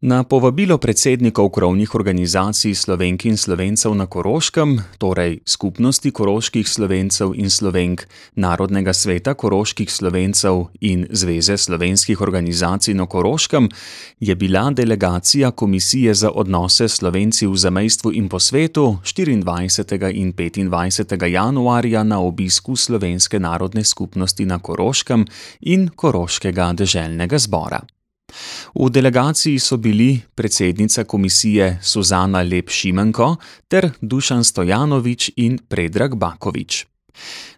Na povabilo predsednikov krovnih organizacij Slovenk in Slovencev na Koroškem, torej Skupnosti koroških Slovencev in Slovenk, Narodnega sveta koroških Slovencev in Zveze slovenskih organizacij na Koroškem, je bila delegacija Komisije za odnose s Slovenci v zamejstvu in po svetu 24. in 25. januarja na obisku Slovenske narodne skupnosti na Koroškem in Koroškega deželnega zbora. V delegaciji so bili predsednica komisije Suzana Lep Šimenko ter Dušan Stojanovič in Predrag Bakovič.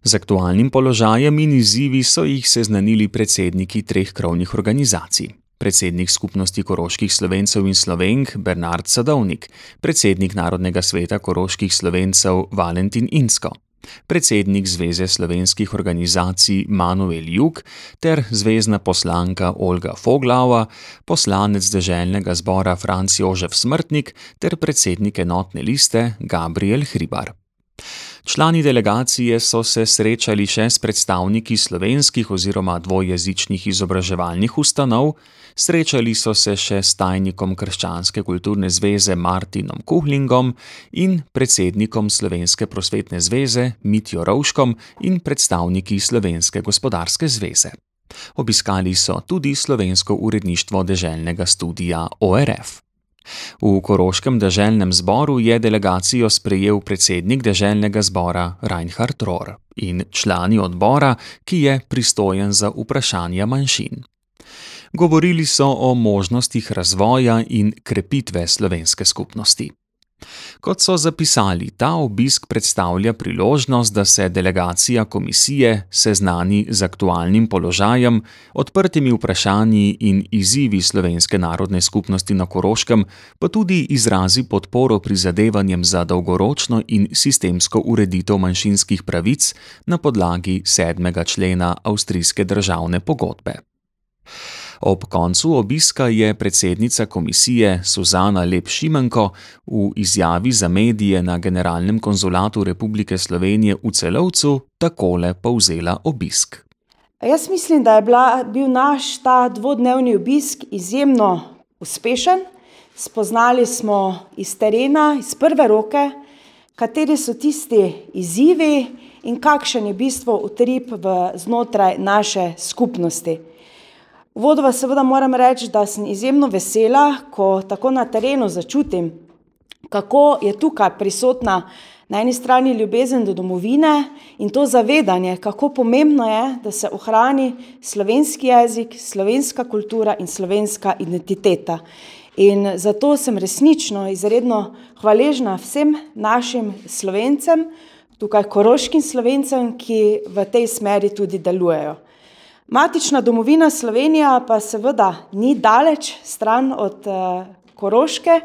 Z aktualnim položajem in izzivi so jih seznanili predsedniki treh krovnih organizacij. Predsednik skupnosti koroških slovencev in slovenk Bernard Sadovnik, predsednik Narodnega sveta koroških slovencev Valentin Insko predsednik Zveze slovenskih organizacij Manuel Juk ter zvezdna poslanka Olga Foglava, poslanec deželnega zbora Franz Jožef Smrtnik ter predsednik enotne liste Gabriel Hribar. Člani delegacije so se srečali še s predstavniki slovenskih oziroma dvojezičnih izobraževalnih ustanov, srečali so se še s tajnikom Krščanske kulturne zveze Martinom Kuhlingom in predsednikom Slovenske prosvetne zveze Mitjo Rovškom in predstavniki Slovenske gospodarske zveze. Obiskali so tudi slovensko uredništvo deželnega studija ORF. V Koroškem deželnem zboru je delegacijo sprejel predsednik deželnega zbora Reinhard Rohr in člani odbora, ki je pristojen za vprašanja manjšin. Govorili so o možnostih razvoja in krepitve slovenske skupnosti. Kot so zapisali, ta obisk predstavlja priložnost, da se delegacija komisije seznani z aktualnim položajem, odprtimi vprašanji in izzivi slovenske narodne skupnosti na Koroškem, pa tudi izrazi podporo prizadevanjem za dolgoročno in sistemsko ureditev manjšinskih pravic na podlagi sedmega člena Avstrijske državne pogodbe. Ob koncu obiska je predsednica komisije Suzana Lep Šimenko v izjavi za medije na Generalnem konzulatu Republike Slovenije v Celovcu takole povzela obisk. Jaz mislim, da je bila, bil naš ta dvodnevni obisk izjemno uspešen. Spoznali smo iz terena, iz prve roke, kateri so tisti izzivi in kakšen je bistvo utrip znotraj naše skupnosti. Vodova seveda moram reči, da sem izjemno vesela, ko tako na terenu začutim, kako je tukaj prisotna na eni strani ljubezen do domovine in to zavedanje, kako pomembno je, da se ohrani slovenski jezik, slovenska kultura in slovenska identiteta. In zato sem resnično izredno hvaležna vsem našim slovencem, tukaj koroškim slovencem, ki v tej smeri tudi delujejo. Matična domovina Slovenija pa seveda ni daleč stran od Koroške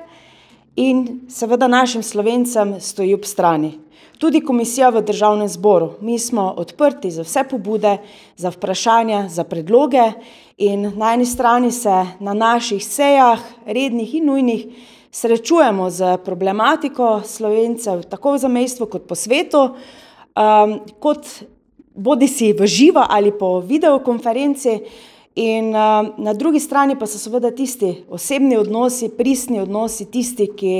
in seveda našim Slovencem stoji ob strani. Tudi komisija v državnem zboru, mi smo odprti za vse pobude, za vprašanja, za predloge in na eni strani se na naših sejah, rednih in nujnih, srečujemo s problematiko Slovencev tako v zamejstvu kot po svetu, kot bodisi v živo ali po videokonferenci. In na drugi strani pa so seveda tisti osebni odnosi, pristni odnosi, tisti, ki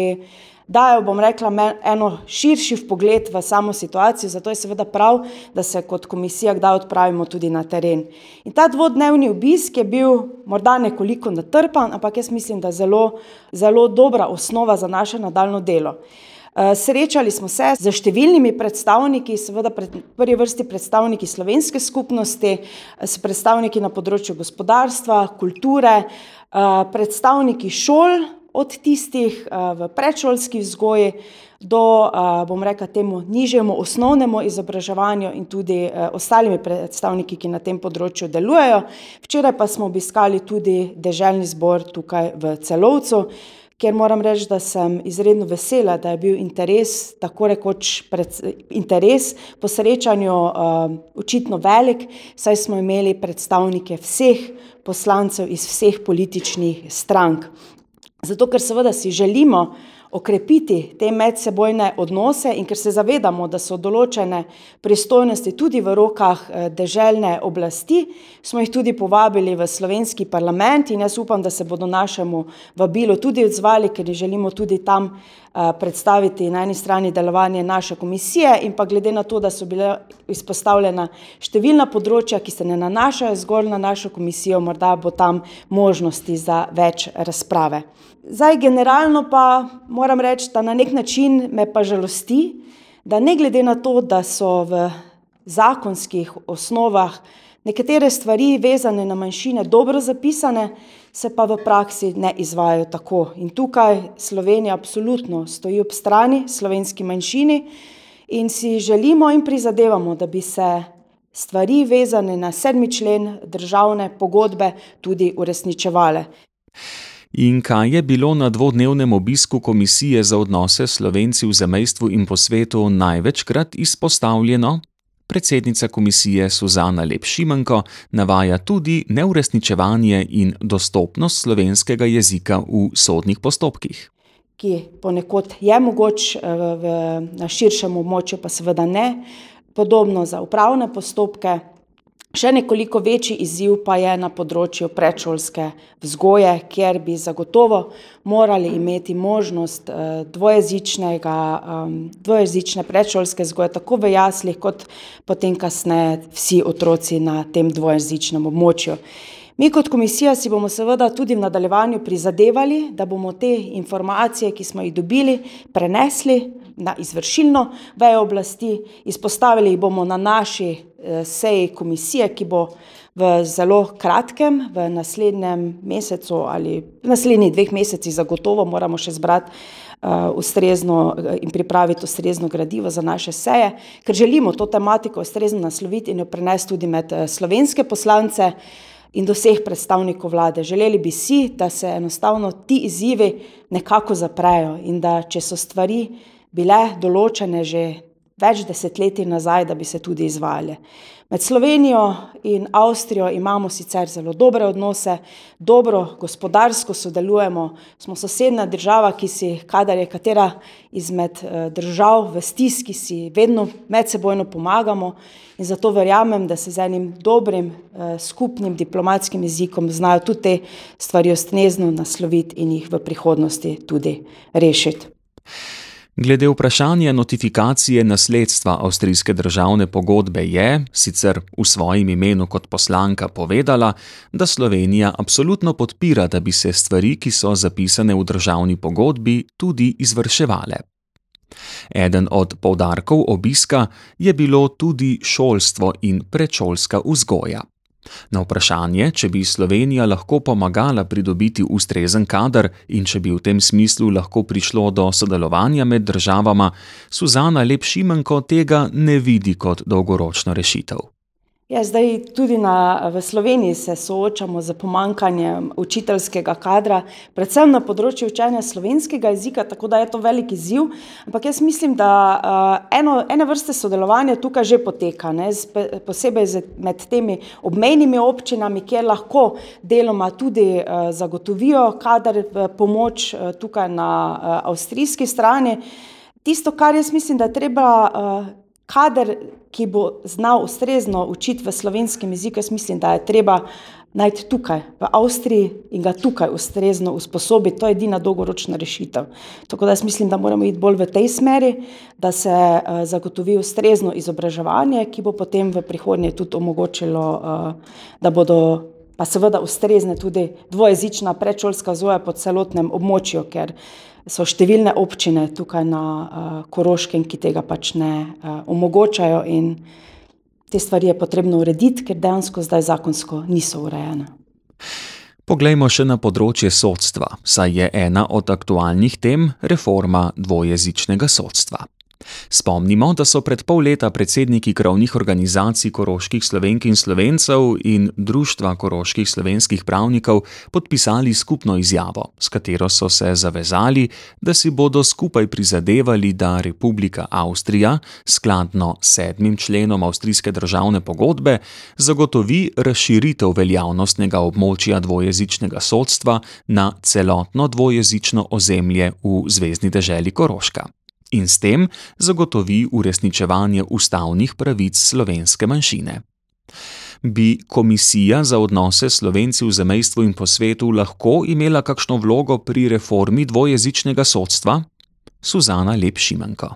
dajo, bom rekla, eno širši vpogled v samo situacijo, zato je seveda prav, da se kot komisija kdaj odpravimo tudi na teren. In ta dvodnevni obisk je bil morda nekoliko natrpan, ampak jaz mislim, da zelo, zelo dobra osnova za naše nadaljnje delo. Srečali smo se s številnimi predstavniki, seveda v prvi vrsti predstavniki slovenske skupnosti, s predstavniki na področju gospodarstva, kulture, predstavniki šol, od tistih v predšolski vzgoji do, bom rekla temu, nižjemu osnovnemu izobraževanju in tudi ostalimi predstavniki, ki na tem področju delujejo. Včeraj pa smo obiskali tudi deželni zbor tukaj v Celovcu, kjer moram reči, da sem izredno vesela, da je bil interes tako rekoč interes po srečanju očitno velik, saj smo imeli predstavnike vseh poslancev iz vseh političnih strank. Zato ker seveda si želimo okrepiti te medsebojne odnose in ker se zavedamo, da so določene pristojnosti tudi v rokah eh, deželne oblasti, smo jih tudi povabili v slovenski parlament in jaz upam, da se bodo našemu vabilu tudi odzvali, ker želimo tudi tam eh, predstaviti na eni strani delovanje naše komisije in pa glede na to, da so bile izpostavljena številna področja, ki se ne nanašajo zgolj na našo komisijo, morda bo tam možnosti za več razprave. Zdaj, generalno pa moram reči, da na nek način me pa žalosti, da ne glede na to, da so v zakonskih osnovah nekatere stvari vezane na manjšine dobro zapisane, se pa v praksi ne izvajajo tako. In tukaj Slovenija absolutno stoji ob strani slovenski manjšini in si želimo in prizadevamo, da bi se stvari vezane na sedmi člen državne pogodbe tudi uresničevale. In kaj je bilo na dvodnevnem obisku Komisije za odnose Slovenci v zamejstvu in po svetu največkrat izpostavljeno? Predsednica komisije Suzana Lepšimenko navaja tudi neuresničevanje in dostopnost slovenskega jezika v sodnih postopkih. Ki ponekod je mogoč eh, na širšem območju, pa seveda ne. Podobno za upravne postopke, Še nekoliko večji izziv pa je na področju predšolske vzgoje, kjer bi zagotovo morali imeti možnost eh, dvojezične predšolske vzgoje, tako v jaslih, kot potem kasneje vsi otroci na tem dvojezičnem območju. Mi kot komisija si bomo seveda tudi v nadaljevanju prizadevali, da bomo te informacije, ki smo jih dobili, prenesli na izvršilno vejo oblasti, izpostavili jih bomo na naši eh, seji komisije, ki bo v zelo kratkem, v naslednjem mesecu ali naslednjih dveh mesecih zagotovo moramo še zbrati uh, ustrezno eh, in pripraviti ustrezno gradivo za naše seje, ker želimo to tematiko ustrezno nasloviti in jo prenesti tudi med slovenske poslance in do vseh predstavnikov vlade. Želeli bi si, da se enostavno ti izzivi nekako zaprejo in da če so stvari bile določene že več desetletij nazaj, da bi se tudi izvajale. Med Slovenijo in Avstrijo imamo sicer zelo dobre odnose, dobro gospodarsko sodelujemo, smo sosednja država, ki si, kadar je katera izmed eh, držav v stiski, si vedno medsebojno pomagamo in zato verjamem, da se z enim dobrim eh, skupnim diplomatskim jezikom znajo tudi te stvari ostnezno nasloviti in jih v prihodnosti tudi rešiti. Glede vprašanja notifikacije nasledstva avstrijske državne pogodbe je, sicer v svojem imenu kot poslanka, povedala, da Slovenija absolutno podpira, da bi se stvari, ki so zapisane v državni pogodbi, tudi izvrševale. Eden od poudarkov obiska je bilo tudi šolstvo in predšolska vzgoja. Na vprašanje, če bi Slovenija lahko pomagala pridobiti ustrezen kader in če bi v tem smislu lahko prišlo do sodelovanja med državama, Suzana Lepšimenko tega ne vidi kot dolgoročno rešitev. Ja, zdaj tudi na, v Sloveniji se soočamo z pomankanjem učiteljskega kadra, predvsem na področju učenja slovenskega jezika, tako da je to velik izziv. Ampak jaz mislim, da uh, eno, ene vrste sodelovanja tukaj že poteka, ne, z, posebej z, med temi obmejnimi občinami, kjer lahko deloma tudi uh, zagotovijo kader v pomoč uh, tukaj na uh, avstrijski strani. Tisto, kar jaz mislim, da je treba. Uh, kader, ki bo znal ustrezno učiti v slovenskem jeziku, jaz mislim, da je treba najti tukaj, v Avstriji in ga tukaj ustrezno usposobiti. To je edina dolgoročna rešitev. Tako da jaz mislim, da moramo iti bolj v tej smeri, da se uh, zagotovi ustrezno izobraževanje, ki bo potem v prihodnje tudi omogočilo, uh, da bodo. Pa seveda ustrezne tudi dvojezična predšolska vzgoja po celotnem območju, ker so številne občine tukaj na uh, Koroškem, ki tega pač ne uh, omogočajo, in te stvari je potrebno urediti, ker dejansko zdaj zakonsko niso urejene. Poglejmo še na področje sodstva, saj je ena od aktualnih tem reforma dvojezičnega sodstva. Spomnimo, da so pred pol leta predsedniki krovnih organizacij koroških slovenk in slovencev in Društva koroških slovenskih pravnikov podpisali skupno izjavo, s katero so se zavezali, da si bodo skupaj prizadevali, da Republika Avstrija, skladno s sedmim členom Avstrijske državne pogodbe, zagotovi razširitev veljavnostnega območja dvojezičnega sodstva na celotno dvojezično ozemlje v zvezdni deželi Koroška in s tem zagotovi uresničevanje ustavnih pravic slovenske manjšine. Bi komisija za odnose slovenci v zamejstvu in po svetu lahko imela kakšno vlogo pri reformi dvojezičnega sodstva? Suzana Lepšimenko.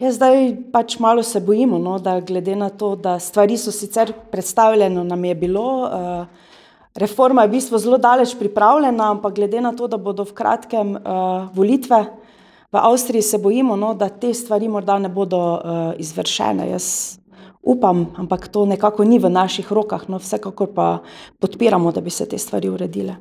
Ja, zdaj pač malo se bojimo, no, da glede na to, da stvari so sicer predstavljene, nam je bilo, uh, reforma je v bistvu zelo daleč pripravljena, ampak glede na to, da bodo v kratkem uh, volitve, v Avstriji se bojimo, no, da te stvari morda ne bodo uh, izvršene. Jaz upam, ampak to nekako ni v naših rokah, no, vsekakor pa podpiramo, da bi se te stvari uredile.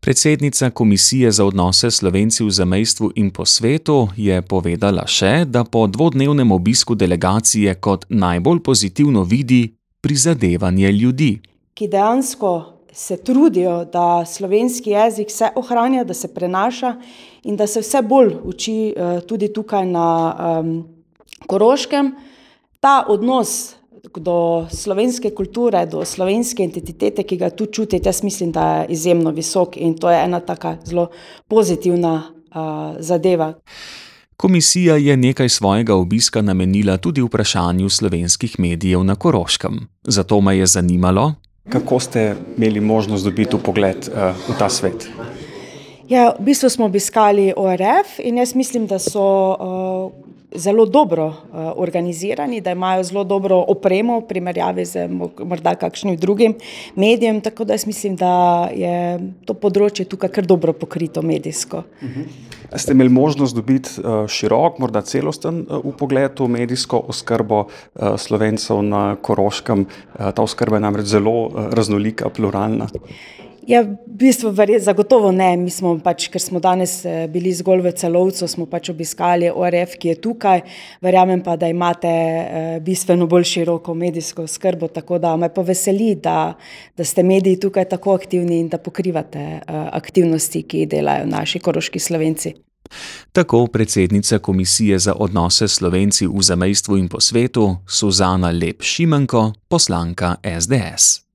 Predsednica Komisije za odnose Slovenci v zamejstvu in po svetu je povedala še, da po dvodnevnem obisku delegacije kot najbolj pozitivno vidi prizadevanje ljudi. Ki dejansko se trudijo, da slovenski jezik se ohranja, da se prenaša in da se vse bolj uči uh, tudi tukaj na um, Koroškem. Ta odnos do slovenske kulture, do slovenske identitete, ki ga tu čutite, jaz mislim, da je izjemno visok in to je ena taka zelo pozitivna uh, zadeva. Komisija je nekaj svojega obiska namenila tudi vprašanju slovenskih medijev na Koroškem. Zato me je zanimalo, Kako ste imeli možnost dobiti pogled uh, v ta svet? Ja, v bistvu smo obiskali ORF in jaz mislim, da so uh, zelo dobro uh, organizirani, da imajo zelo dobro opremo v primerjavi z morda kakšnim drugim medijem, tako da jaz mislim, da je to področje tukaj kar dobro pokrito medijsko. Uh mhm. Ste imeli možnost dobiti eh, širok, morda celosten upogled eh, v medijsko oskrbo eh, slovencev na Koroškem? Ta oskrba je namreč zelo raznolika, pluralna. Ja, v bistvu zagotovo ne. Mi smo pač, ker smo danes bili zgolj v celovcu, smo pač obiskali ORF, ki je tukaj. Verjamem pa, da imate bistveno bolj široko medijsko skrbo, tako da me pa veseli, da, da ste mediji tukaj tako aktivni in da pokrivate aktivnosti, ki jih delajo naši koroški slovenci. Tako predsednica Komisije za odnose Slovenci v zamejstvu in po svetu Suzana Lep Šimenko, poslanka SDS.